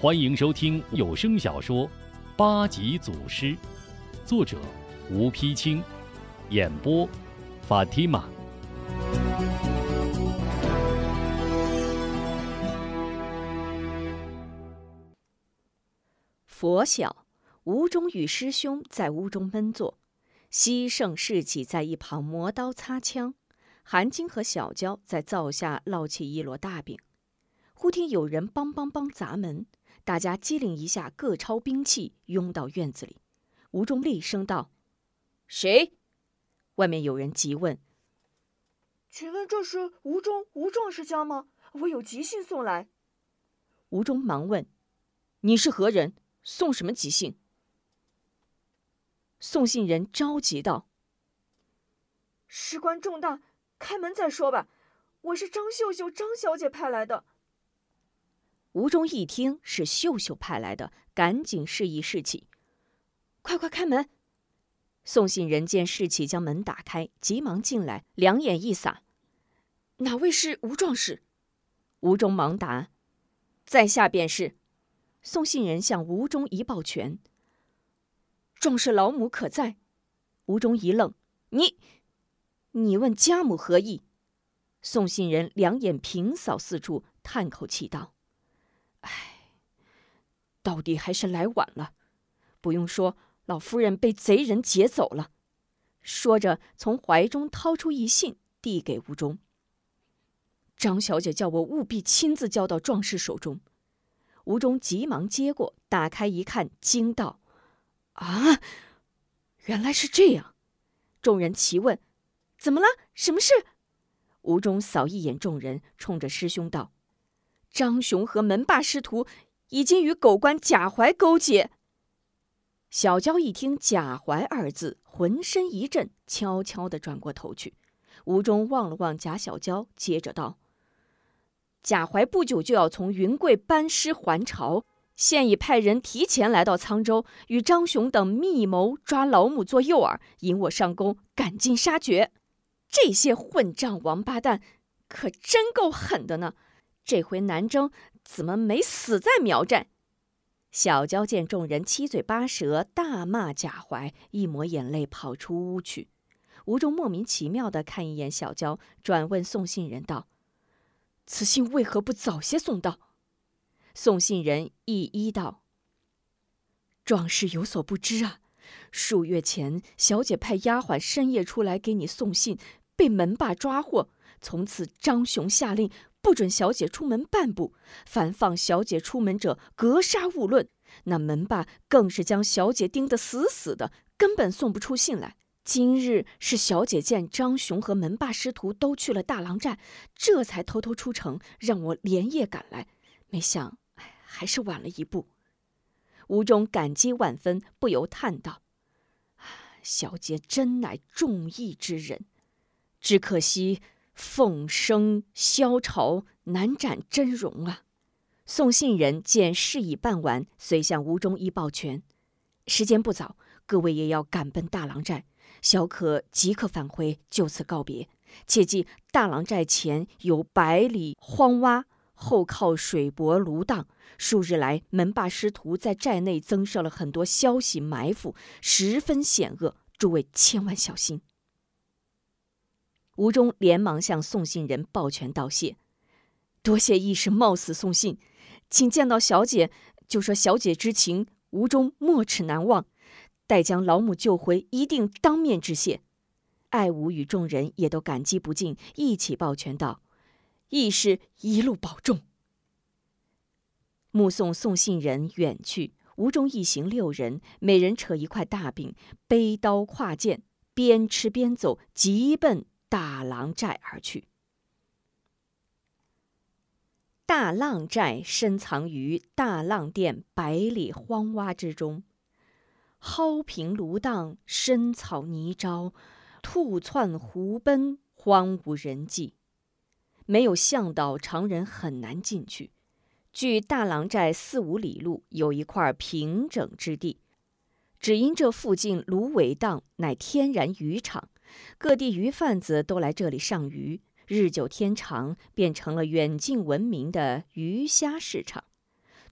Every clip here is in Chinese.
欢迎收听有声小说《八级祖师》，作者吴丕清，演播法蒂玛。佛晓，吴中与师兄在屋中闷坐，西圣侍起在一旁磨刀擦枪，韩晶和小娇在灶下烙起一摞大饼。忽听有人梆梆梆砸门，大家机灵一下，各抄兵器，拥到院子里。吴中厉声道：“谁？”外面有人急问：“请问这是吴中吴壮士家吗？我有急信送来。”吴中忙问：“你是何人？送什么急信？”送信人着急道：“事关重大，开门再说吧。我是张秀秀张小姐派来的。”吴忠一听是秀秀派来的，赶紧示意侍起：“快快开门！”送信人见侍起将门打开，急忙进来，两眼一撒：“哪位是吴壮士？”吴忠忙答：“在下便是。”送信人向吴忠一抱拳：“壮士老母可在？”吴忠一愣：“你，你问家母何意？”送信人两眼平扫四处，叹口气道。唉，到底还是来晚了。不用说，老夫人被贼人劫走了。说着，从怀中掏出一信，递给吴中。张小姐叫我务必亲自交到壮士手中。吴中急忙接过，打开一看，惊道：“啊，原来是这样！”众人齐问：“怎么了？什么事？”吴中扫一眼众人，冲着师兄道。张雄和门霸师徒已经与狗官贾怀勾结。小娇一听“贾怀”二字，浑身一震，悄悄地转过头去。吴中望了望贾小娇，接着道：“贾怀不久就要从云贵班师还朝，现已派人提前来到沧州，与张雄等密谋抓老母做诱饵，引我上宫，赶尽杀绝。这些混账王八蛋，可真够狠的呢！”这回南征怎么没死在苗寨？小娇见众人七嘴八舌大骂贾怀，一抹眼泪跑出屋去。吴中莫名其妙的看一眼小娇，转问送信人道：“此信为何不早些送到？”送信人一一道：“壮士有所不知啊，数月前小姐派丫鬟深夜出来给你送信，被门霸抓获，从此张雄下令。”不准小姐出门半步，凡放小姐出门者，格杀勿论。那门霸更是将小姐盯得死死的，根本送不出信来。今日是小姐见张雄和门霸师徒都去了大郎寨，这才偷偷出城，让我连夜赶来。没想，还是晚了一步。吴中感激万分，不由叹道：“小姐真乃重义之人，只可惜。”凤生萧朝，难展真容啊！送信人见事已办完，遂向吴中一抱拳：“时间不早，各位也要赶奔大郎寨，小可即刻返回，就此告别。切记，大郎寨前有百里荒洼，后靠水泊芦荡。数日来，门霸师徒在寨内增设了很多消息埋伏，十分险恶，诸位千万小心。”吴中连忙向送信人抱拳道谢：“多谢义士冒死送信，请见到小姐就说小姐之情，吴中没齿难忘。待将老母救回，一定当面致谢。”爱吾与众人也都感激不尽，一起抱拳道：“义士一路保重。”目送送信人远去，吴中一行六人，每人扯一块大饼，背刀挎剑，边吃边走，急奔。大浪寨而去。大浪寨深藏于大浪殿百里荒洼之中，蒿平芦荡，深草泥沼，兔窜狐奔，荒无人迹。没有向导，常人很难进去。距大浪寨四五里路，有一块平整之地，只因这附近芦苇荡乃天然渔场。各地鱼贩子都来这里上鱼，日久天长，变成了远近闻名的鱼虾市场。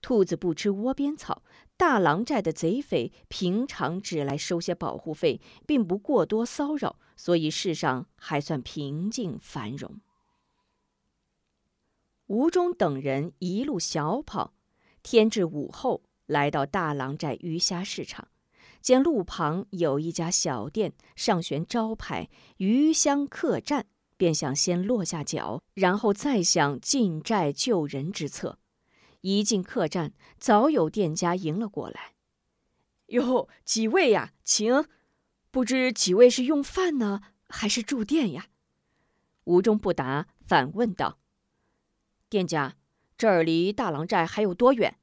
兔子不吃窝边草。大狼寨的贼匪平常只来收些保护费，并不过多骚扰，所以世上还算平静繁荣。吴忠等人一路小跑，天至午后，来到大狼寨鱼虾市场，见路旁有一家小店，上悬招牌“鱼香客栈”，便想先落下脚，然后再想进寨救人之策。一进客栈，早有店家迎了过来。哟，几位呀，请。不知几位是用饭呢，还是住店呀？吴中不答，反问道：“店家，这儿离大郎寨还有多远？”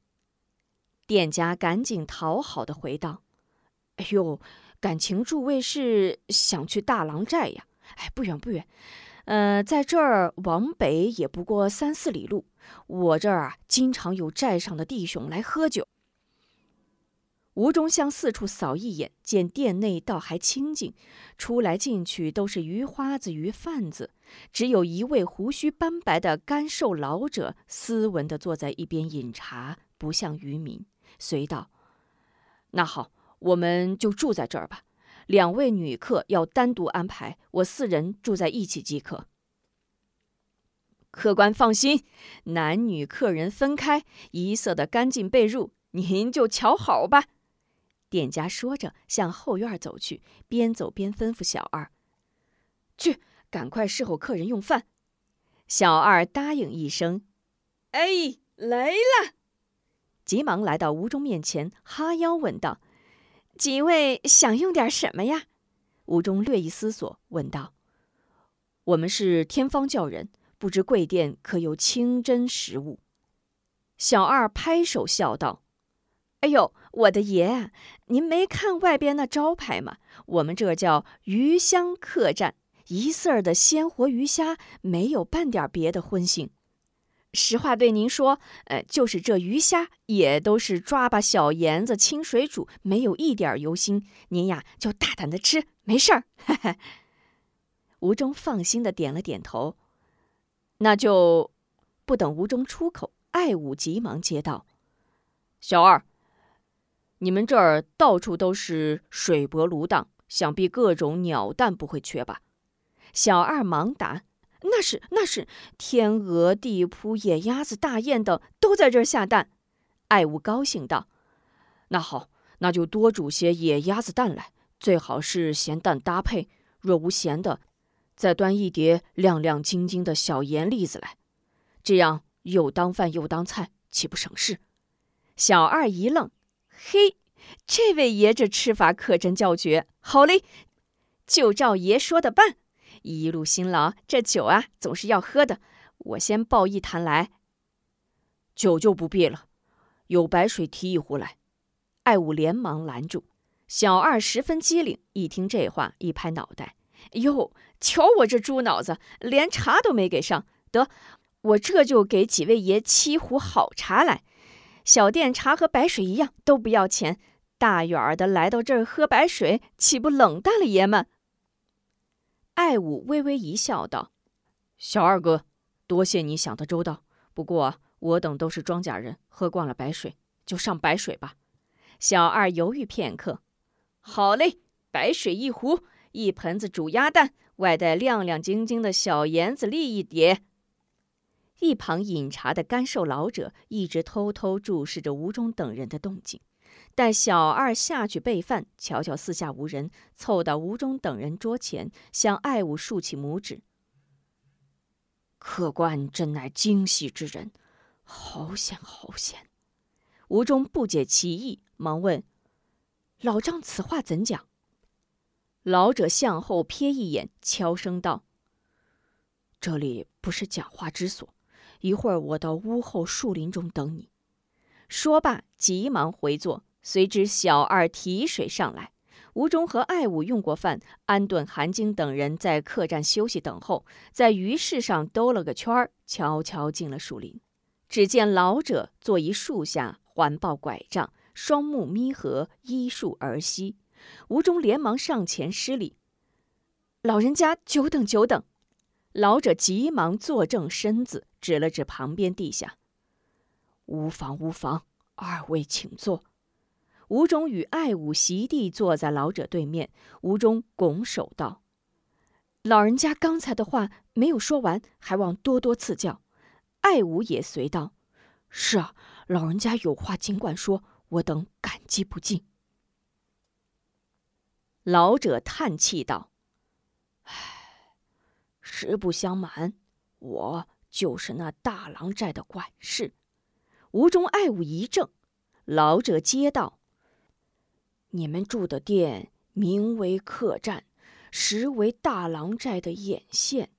店家赶紧讨好的回道：“哎呦，感情诸位是想去大郎寨呀？哎，不远不远。”呃，在这儿往北也不过三四里路。我这儿啊，经常有寨上的弟兄来喝酒。吴中向四处扫一眼，见店内倒还清静，出来进去都是鱼花子、鱼贩子，只有一位胡须斑白的干瘦老者斯文地坐在一边饮茶，不像渔民。随道：“那好，我们就住在这儿吧。”两位女客要单独安排，我四人住在一起即可。客官放心，男女客人分开，一色的干净被褥，您就瞧好吧。店家说着，向后院走去，边走边吩咐小二：“去，赶快侍候客人用饭。”小二答应一声：“哎，来了！”急忙来到吴忠面前，哈腰问道。几位想用点什么呀？吴中略一思索，问道：“我们是天方教人，不知贵店可有清真食物？”小二拍手笑道：“哎呦，我的爷，您没看外边那招牌吗？我们这叫鱼香客栈，一色儿的鲜活鱼虾，没有半点别的荤腥。”实话对您说，呃，就是这鱼虾也都是抓把小盐子清水煮，没有一点油腥。您呀就大胆的吃，没事儿。吴中放心的点了点头。那就不等吴中出口，爱武急忙接道：“小二，你们这儿到处都是水泊芦荡，想必各种鸟蛋不会缺吧？”小二忙答。那是那是，天鹅、地扑、野鸭子、大雁等都在这儿下蛋。爱物高兴道：“那好，那就多煮些野鸭子蛋来，最好是咸蛋搭配。若无咸的，再端一碟亮亮晶晶的小盐粒子来，这样又当饭又当菜，岂不省事？”小二一愣：“嘿，这位爷这吃法可真叫绝！好嘞，就照爷说的办。”一路辛劳，这酒啊总是要喝的。我先报一坛来。酒就不必了，有白水提一壶来。爱武连忙拦住。小二十分机灵，一听这话，一拍脑袋：“哟，瞧我这猪脑子，连茶都没给上。得，我这就给几位爷沏壶好茶来。小店茶和白水一样，都不要钱。大远儿的来到这儿喝白水，岂不冷淡了爷们？”爱武微微一笑，道：“小二哥，多谢你想得周到。不过我等都是庄稼人，喝惯了白水，就上白水吧。”小二犹豫片刻：“好嘞，白水一壶，一盆子煮鸭蛋，外带亮亮晶晶的小盐子粒一碟。”一旁饮茶的干瘦老者一直偷偷注视着吴中等人的动静。待小二下去备饭，瞧瞧四下无人，凑到吴中等人桌前，向爱武竖起拇指：“客官真乃精细之人，好险好险！”吴中不解其意，忙问：“老丈此话怎讲？”老者向后瞥一眼，悄声道：“这里不是讲话之所，一会儿我到屋后树林中等你。”说罢，急忙回坐。随之，小二提水上来。吴忠和爱武用过饭，安顿韩晶等人在客栈休息等候，在鱼市上兜了个圈儿，悄悄进了树林。只见老者坐一树下，环抱拐杖，双目眯合，依树而息。吴忠连忙上前施礼：“老人家，久等久等。”老者急忙坐正身子，指了指旁边地下：“无妨无妨，二位请坐。吴忠与爱武席地坐在老者对面。吴忠拱手道：“老人家刚才的话没有说完，还望多多赐教。”爱武也随道：“是啊，老人家有话尽管说，我等感激不尽。”老者叹气道：“唉，实不相瞒，我就是那大狼寨的管事。”吴中爱武一怔，老者接道：“你们住的店名为客栈，实为大郎寨的眼线。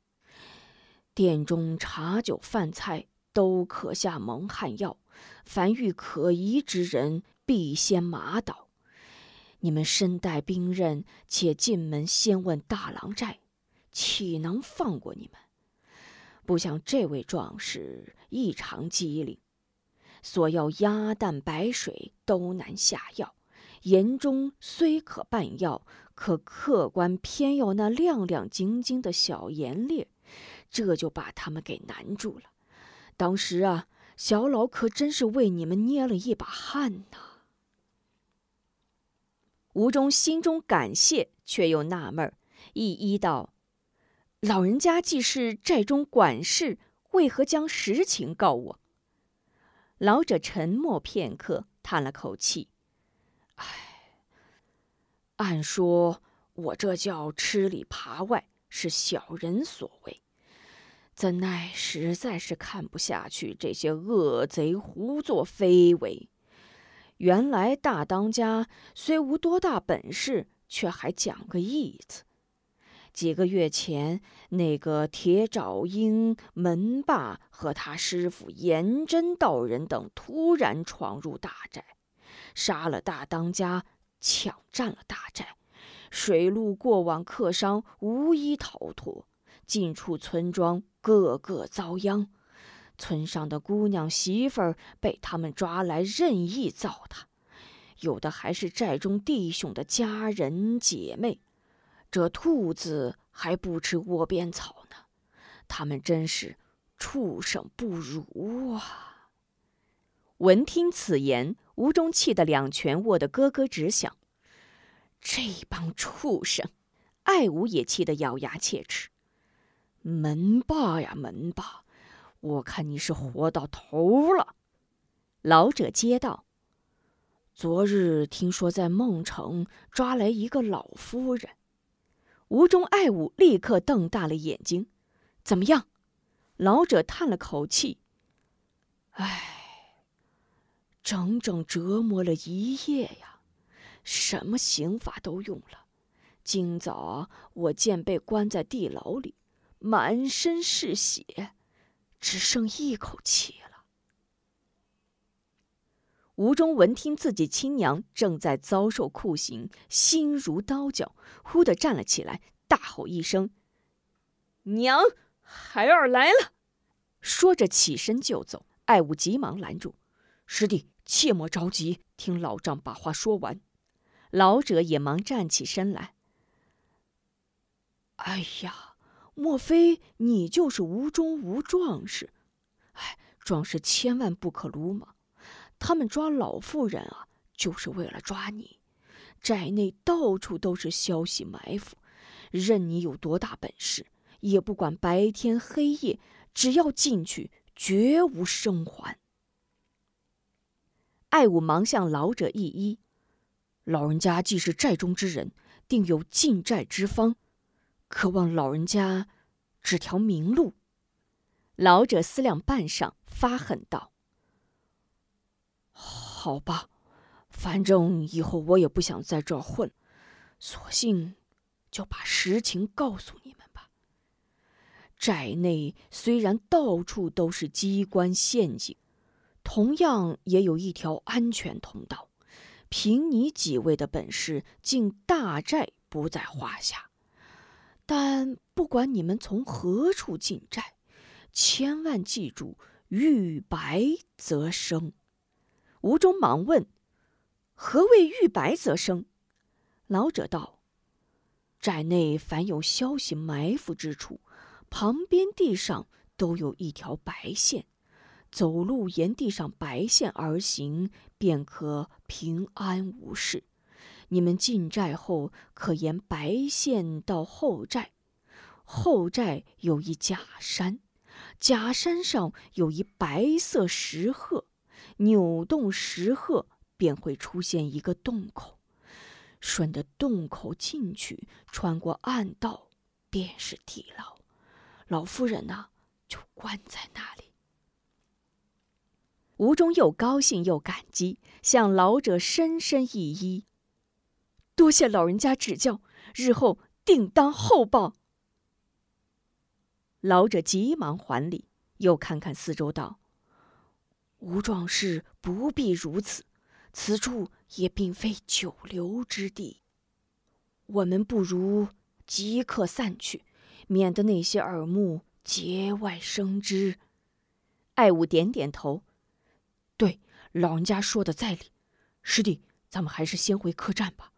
店中茶酒饭菜都可下蒙汗药，凡遇可疑之人，必先麻倒。你们身带兵刃，且进门先问大郎寨，岂能放过你们？不想这位壮士异常机灵。”所要鸭蛋白水都难下药，言中虽可拌药，可客官偏要那亮亮晶晶的小盐粒，这就把他们给难住了。当时啊，小老可真是为你们捏了一把汗呐。吴中心中感谢，却又纳闷儿，一一道：“老人家既是寨中管事，为何将实情告我？”老者沉默片刻，叹了口气：“唉，按说我这叫吃里扒外，是小人所为。怎奈实在是看不下去这些恶贼胡作非为。原来大当家虽无多大本事，却还讲个义字。”几个月前，那个铁爪鹰门霸和他师傅严真道人等突然闯入大寨，杀了大当家，抢占了大寨。水路过往客商无一逃脱，近处村庄个个遭殃。村上的姑娘媳妇儿被他们抓来任意糟蹋，有的还是寨中弟兄的家人姐妹。这兔子还不吃窝边草呢，他们真是畜生不如啊！闻听此言，吴中气得两拳握得咯咯直响。这帮畜生！爱武也气得咬牙切齿。门霸呀门霸，我看你是活到头了。老者接道：“昨日听说在孟城抓来一个老夫人。”吴中爱武立刻瞪大了眼睛，怎么样？老者叹了口气：“唉，整整折磨了一夜呀，什么刑法都用了。今早我见被关在地牢里，满身是血，只剩一口气了。”吴中闻听自己亲娘正在遭受酷刑，心如刀绞，忽地站了起来，大吼一声：“娘，孩儿来了！”说着起身就走。爱武急忙拦住：“师弟，切莫着急，听老丈把话说完。”老者也忙站起身来：“哎呀，莫非你就是吴中吴壮士？哎，壮士千万不可鲁莽。”他们抓老妇人啊，就是为了抓你。寨内到处都是消息埋伏，任你有多大本事，也不管白天黑夜，只要进去，绝无生还。爱武忙向老者一揖：“老人家既是寨中之人，定有进寨之方，渴望老人家指条明路。”老者思量半晌，发狠道。好吧，反正以后我也不想在这儿混，索性就把实情告诉你们吧。寨内虽然到处都是机关陷阱，同样也有一条安全通道。凭你几位的本事，进大寨不在话下。但不管你们从何处进寨，千万记住：遇白则生。吴中忙问：“何谓遇白则生？”老者道：“寨内凡有消息埋伏之处，旁边地上都有一条白线。走路沿地上白线而行，便可平安无事。你们进寨后，可沿白线到后寨。后寨有一假山，假山上有一白色石鹤，扭动石鹤，便会出现一个洞口。顺着洞口进去，穿过暗道，便是地牢。老夫人呢，就关在那里。吴中又高兴又感激，向老者深深一揖：“多谢老人家指教，日后定当厚报。”老者急忙还礼，又看看四周，道：“吴壮士不必如此，此处也并非久留之地。我们不如即刻散去，免得那些耳目节外生枝。”爱武点点头：“对，老人家说的在理。师弟，咱们还是先回客栈吧。”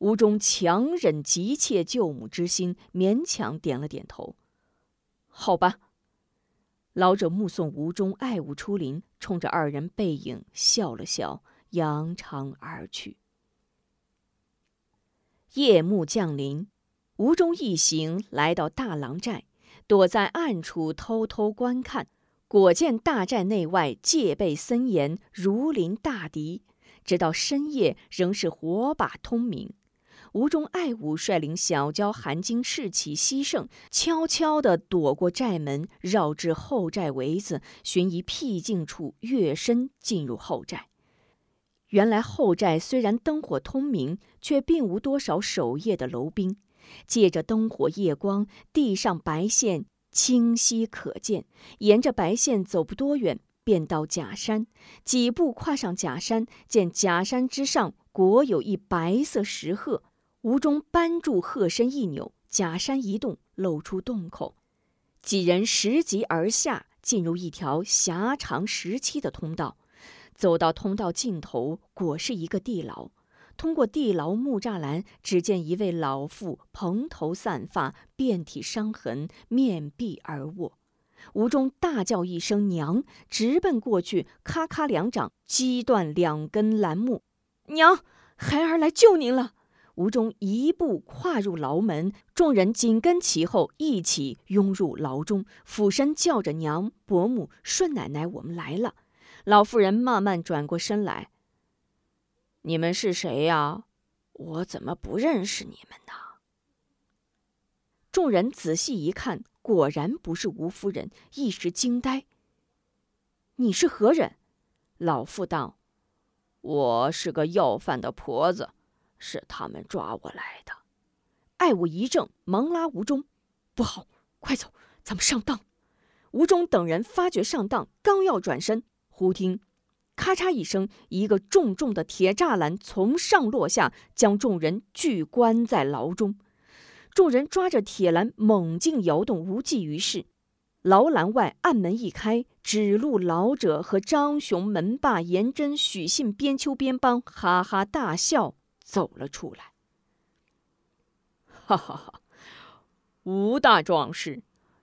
吴中强忍急切救母之心，勉强点了点头。好吧。老者目送吴中爱物出林，冲着二人背影笑了笑，扬长而去。夜幕降临，吴中一行来到大郎寨，躲在暗处偷偷观看。果见大寨内外戒备森严，如临大敌。直到深夜，仍是火把通明。吴中爱武率领小娇、韩晶、士气、西盛，悄悄地躲过寨门，绕至后寨围子，寻一僻静处跃身进入后寨。原来后寨虽然灯火通明，却并无多少守夜的楼兵。借着灯火夜光，地上白线清晰可见。沿着白线走不多远，便到假山。几步跨上假山，见假山之上果有一白色石鹤。吴中扳住鹤身一扭，假山一动，露出洞口。几人拾级而下，进入一条狭长十七的通道。走到通道尽头，果是一个地牢。通过地牢木栅栏，只见一位老妇，蓬头散发，遍体伤痕，面壁而卧。吴中大叫一声“娘”，直奔过去，咔咔两掌击断两根栏木。娘，孩儿来救您了。吴中一步跨入牢门，众人紧跟其后，一起拥入牢中，俯身叫着：“娘、伯母、顺奶奶，我们来了。”老妇人慢慢转过身来：“你们是谁呀？我怎么不认识你们呢？”众人仔细一看，果然不是吴夫人，一时惊呆。“你是何人？”老妇道：“我是个要饭的婆子。”是他们抓我来的，爱我一怔，忙拉吴中：“不好，快走，咱们上当！”吴中等人发觉上当，刚要转身，忽听“咔嚓”一声，一个重重的铁栅栏从上落下，将众人拒关在牢中。众人抓着铁栏猛劲摇动，无济于事。牢栏外暗门一开，指路老者和张雄、门霸、严真、许信、边秋、边邦哈哈大笑。走了出来，哈哈哈！吴大壮士，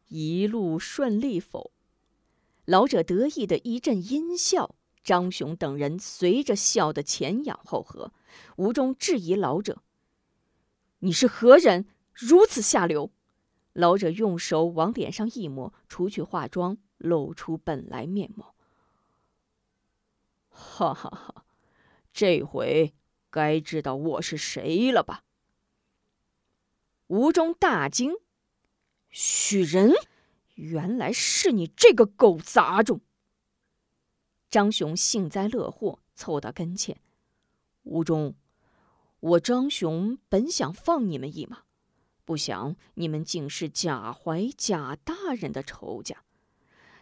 一路顺利否？老者得意的一阵阴笑，张雄等人随着笑得前仰后合。吴中质疑老者：“你是何人？如此下流！”老者用手往脸上一抹，除去化妆，露出本来面貌。哈哈哈！这回。该知道我是谁了吧？吴中大惊，许人，原来是你这个狗杂种！张雄幸灾乐祸，凑到跟前。吴中，我张雄本想放你们一马，不想你们竟是贾怀贾大人的仇家。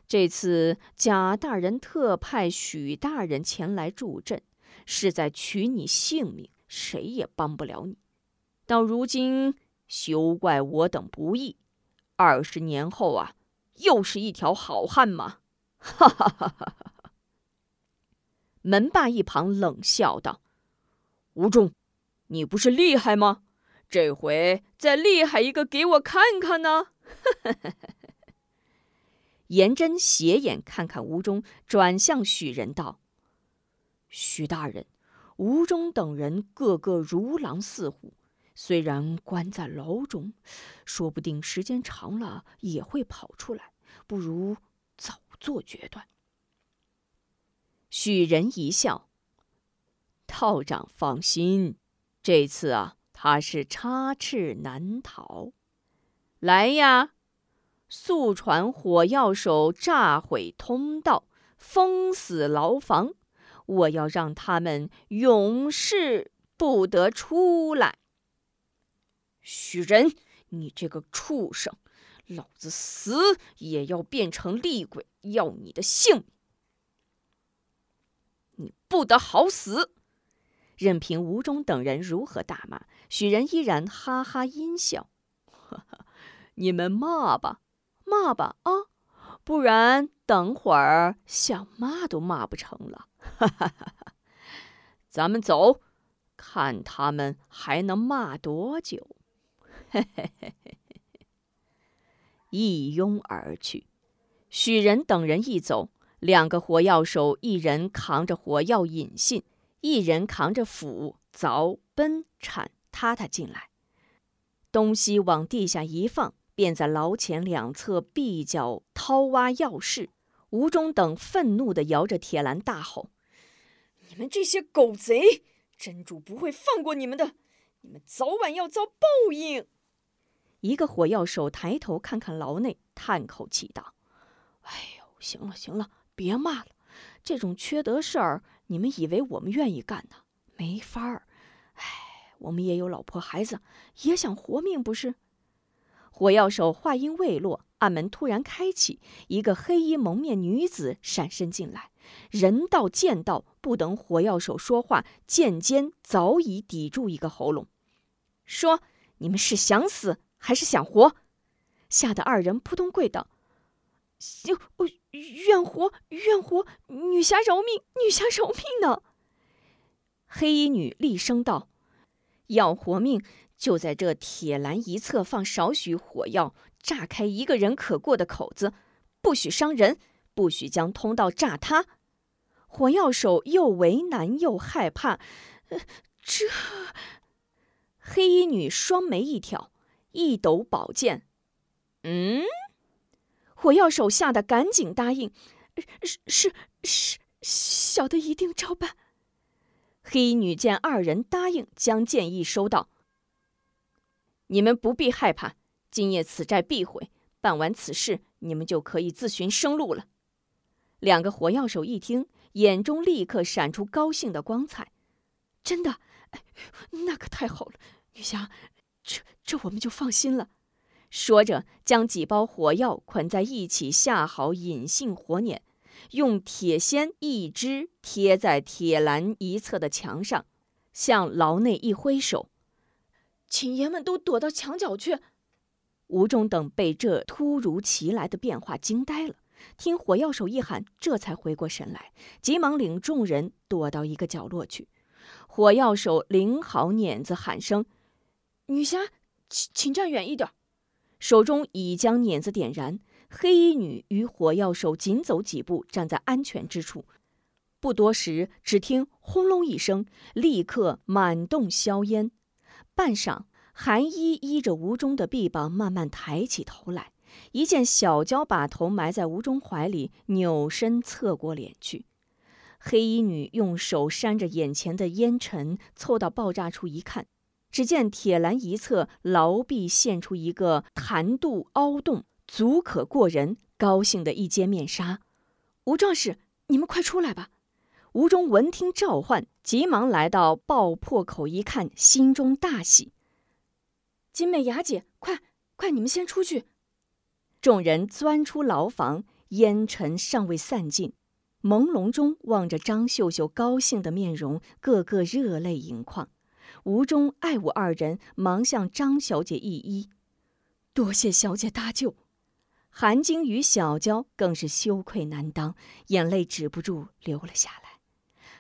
这次贾大人特派许大人前来助阵。是在取你性命，谁也帮不了你。到如今，休怪我等不义。二十年后啊，又是一条好汉嘛！哈哈哈哈哈！门霸一旁冷笑道：“吴中，你不是厉害吗？这回再厉害一个给我看看呢！” 颜真斜眼看看吴中，转向许仁道：“许大人，吴中等人个个如狼似虎，虽然关在牢中，说不定时间长了也会跑出来，不如早做决断。”许仁一笑：“道长放心，这次啊，他是插翅难逃。来呀！”速传火药手炸毁通道，封死牢房！我要让他们永世不得出来！许人，你这个畜生，老子死也要变成厉鬼，要你的性命！你不得好死！任凭吴忠等人如何大骂，许仁依然哈哈阴笑：“哈哈，你们骂吧。”骂吧啊，不然等会儿想骂都骂不成了。哈哈哈哈咱们走，看他们还能骂多久。嘿嘿嘿嘿嘿嘿一拥而去。许仁等人一走，两个火药手，一人扛着火药引信，一人扛着斧凿奔铲踏踏进来，东西往地下一放。便在牢前两侧壁角掏挖钥匙。吴忠等愤怒地摇着铁栏大吼：“你们这些狗贼，真主不会放过你们的！你们早晚要遭报应！”一个火药手抬头看看牢内，叹口气道：“哎呦，行了行了，别骂了。这种缺德事儿，你们以为我们愿意干呢？没法儿。哎，我们也有老婆孩子，也想活命，不是？”火药手话音未落，暗门突然开启，一个黑衣蒙面女子闪身进来。人到剑到，不等火药手说话，剑尖早已抵住一个喉咙。说：“你们是想死还是想活？”吓得二人扑通跪倒：“就愿活，愿活！女侠饶命，女侠饶命呢！”黑衣女厉声道：“要活命！”就在这铁栏一侧放少许火药，炸开一个人可过的口子，不许伤人，不许将通道炸塌。火药手又为难又害怕，这黑衣女双眉一挑，一抖宝剑。嗯，火药手吓得赶紧答应：“是是是，小的一定照办。”黑衣女见二人答应，将剑一收道。你们不必害怕，今夜此债必毁。办完此事，你们就可以自寻生路了。两个火药手一听，眼中立刻闪出高兴的光彩。真的？那可太好了，女侠，这这我们就放心了。说着，将几包火药捆在一起，下好引信火捻，用铁锨一支贴在铁栏一侧的墙上，向牢内一挥手。请爷们都躲到墙角去。吴中等被这突如其来的变化惊呆了，听火药手一喊，这才回过神来，急忙领众人躲到一个角落去。火药手领好碾子，喊声：“女侠，请请站远一点。”手中已将碾子点燃。黑衣女与火药手紧走几步，站在安全之处。不多时，只听轰隆一声，立刻满洞硝烟。半晌，韩依依着吴中的臂膀，慢慢抬起头来，一见小娇把头埋在吴中怀里，扭身侧过脸去。黑衣女用手扇着眼前的烟尘，凑到爆炸处一看，只见铁栏一侧牢壁现出一个弹肚凹洞，足可过人。高兴的一揭面纱：“吴壮士，你们快出来吧！”吴忠闻听召唤，急忙来到爆破口一看，心中大喜。金美雅姐，快快，你们先出去！众人钻出牢房，烟尘尚未散尽，朦胧中望着张秀秀高兴的面容，个个热泪盈眶。吴中、爱武二人忙向张小姐一揖：“多谢小姐搭救。”韩晶与小娇更是羞愧难当，眼泪止不住流了下来。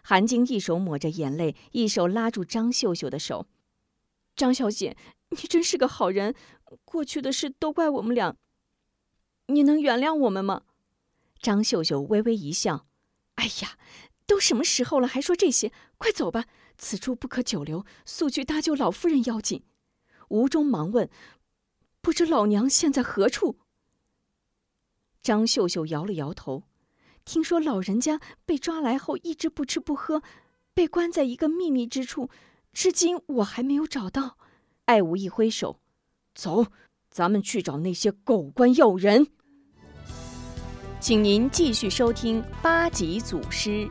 韩晶一手抹着眼泪，一手拉住张秀秀的手：“张小姐，你真是个好人。过去的事都怪我们俩，你能原谅我们吗？”张秀秀微微一笑：“哎呀，都什么时候了，还说这些？快走吧，此处不可久留，速去搭救老夫人要紧。”吴中忙问：“不知老娘现在何处？”张秀秀摇了摇头：“听说老人家被抓来后一直不吃不喝，被关在一个秘密之处，至今我还没有找到。”爱无一挥手：“走，咱们去找那些狗官要人。”请您继续收听八级祖师。